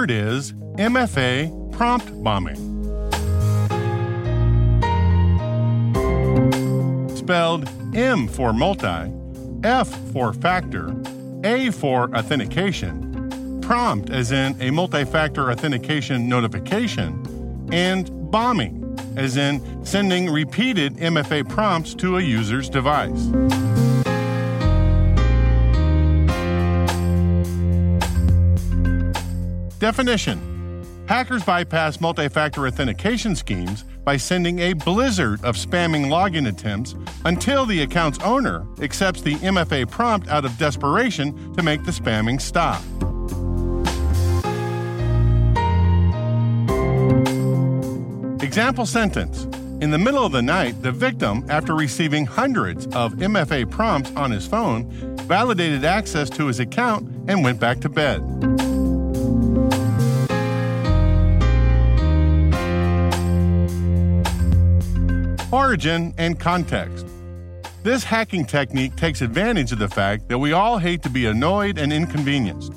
Word is MFA prompt bombing. Spelled M for multi, F for factor, A for authentication, prompt as in a multi factor authentication notification, and bombing as in sending repeated MFA prompts to a user's device. Definition Hackers bypass multi factor authentication schemes by sending a blizzard of spamming login attempts until the account's owner accepts the MFA prompt out of desperation to make the spamming stop. Example sentence In the middle of the night, the victim, after receiving hundreds of MFA prompts on his phone, validated access to his account and went back to bed. Origin and context. This hacking technique takes advantage of the fact that we all hate to be annoyed and inconvenienced.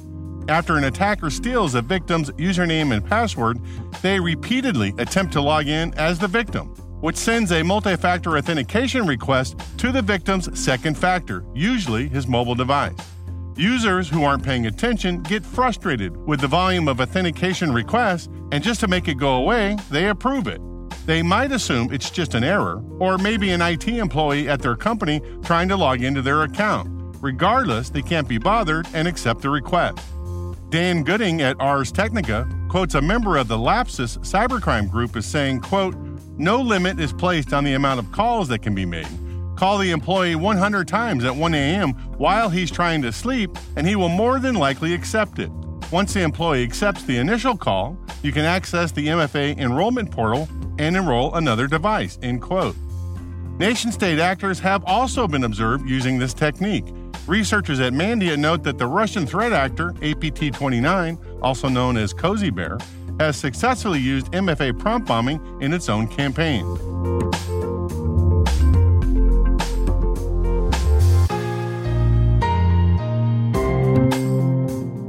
After an attacker steals a victim's username and password, they repeatedly attempt to log in as the victim, which sends a multi factor authentication request to the victim's second factor, usually his mobile device. Users who aren't paying attention get frustrated with the volume of authentication requests, and just to make it go away, they approve it. They might assume it's just an error, or maybe an IT employee at their company trying to log into their account. Regardless, they can't be bothered and accept the request. Dan Goodin at Ars Technica quotes a member of the Lapsus cybercrime group as saying, quote, no limit is placed on the amount of calls that can be made. Call the employee 100 times at 1 a.m. while he's trying to sleep, and he will more than likely accept it. Once the employee accepts the initial call, you can access the MFA enrollment portal and enroll another device. End quote. Nation state actors have also been observed using this technique. Researchers at Mandiant note that the Russian threat actor APT 29, also known as Cozy Bear, has successfully used MFA prompt bombing in its own campaign.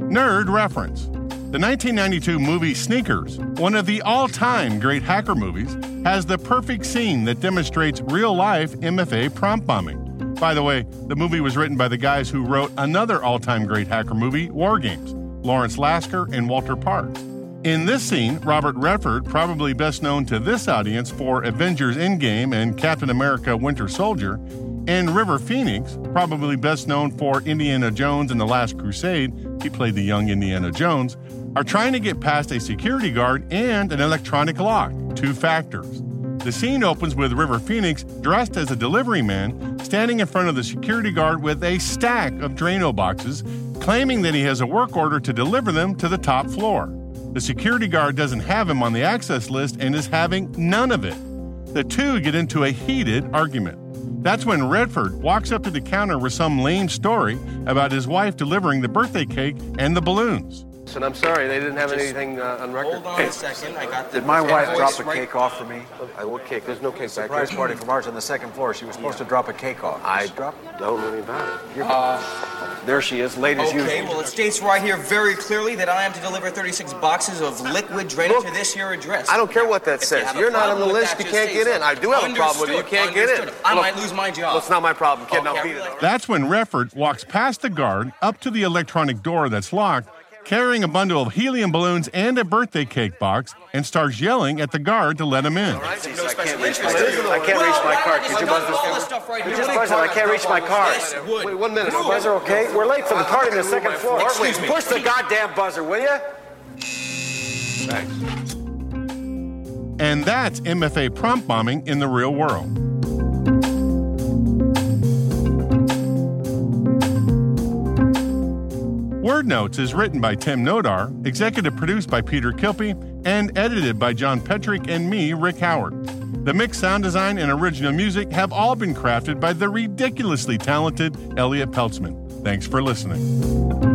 Nerd reference. The 1992 movie Sneakers, one of the all time great hacker movies, has the perfect scene that demonstrates real life MFA prompt bombing. By the way, the movie was written by the guys who wrote another all time great hacker movie, War Games Lawrence Lasker and Walter Parkes. In this scene, Robert Redford, probably best known to this audience for Avengers Endgame and Captain America Winter Soldier, and River Phoenix, probably best known for Indiana Jones and the Last Crusade, he played the young Indiana Jones, are trying to get past a security guard and an electronic lock, two factors. The scene opens with River Phoenix dressed as a delivery man standing in front of the security guard with a stack of Drano boxes, claiming that he has a work order to deliver them to the top floor. The security guard doesn't have him on the access list and is having none of it. The two get into a heated argument. That's when Redford walks up to the counter with some lame story about his wife delivering the birthday cake and the balloons. And I'm sorry, they didn't have anything uh, on record. Hold on a second. I got the Did my wife drop a right- cake off for me? I, what cake? There's no cake back Surprise party for Marge on the second floor. She was supposed to drop a cake off. I Drop. don't know about it. There she is, late as Okay, usual. well, it states right here very clearly that I am to deliver 36 boxes of liquid Drano Look, to this here address. I don't care what that If you says. have You're not on the list. You can't get in. I do have a problem with it. You can't get in. I Look, might lose my job. Well, it's not my problem, kid. Okay, Now beat it. realize- all right? That's when Redford walks past the guard up to the electronic door that's locked, carrying a bundle of helium balloons and a birthday cake box, and starts yelling at the guard to let him in. No I can't reach interest. my- I can't reach my card. Could you buzz this all this stuff right Could here. just buzz it? I can't reach my car. Wait one minute. Rule. Buzzer, okay? We're late for the party on the second floor. Excuse me. Push the goddamn buzzer, will you? Thanks. And that's MFA prompt bombing in the real world. Word Notes is written by Tim Nodar, executive produced by Peter Kilpe, and edited by John Petrick and me, Rick Howard. The mix, sound design, and original music have all been crafted by the ridiculously talented Elliot Peltzman. Thanks for listening.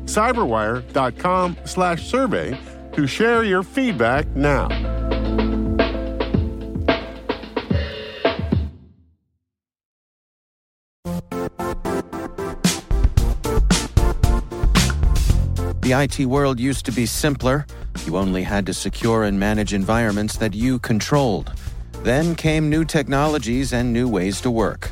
cyberwire.com slash survey to share your feedback now. The IT world used to be simpler. You only had to secure and manage environments that you controlled. Then came new technologies and new ways to work.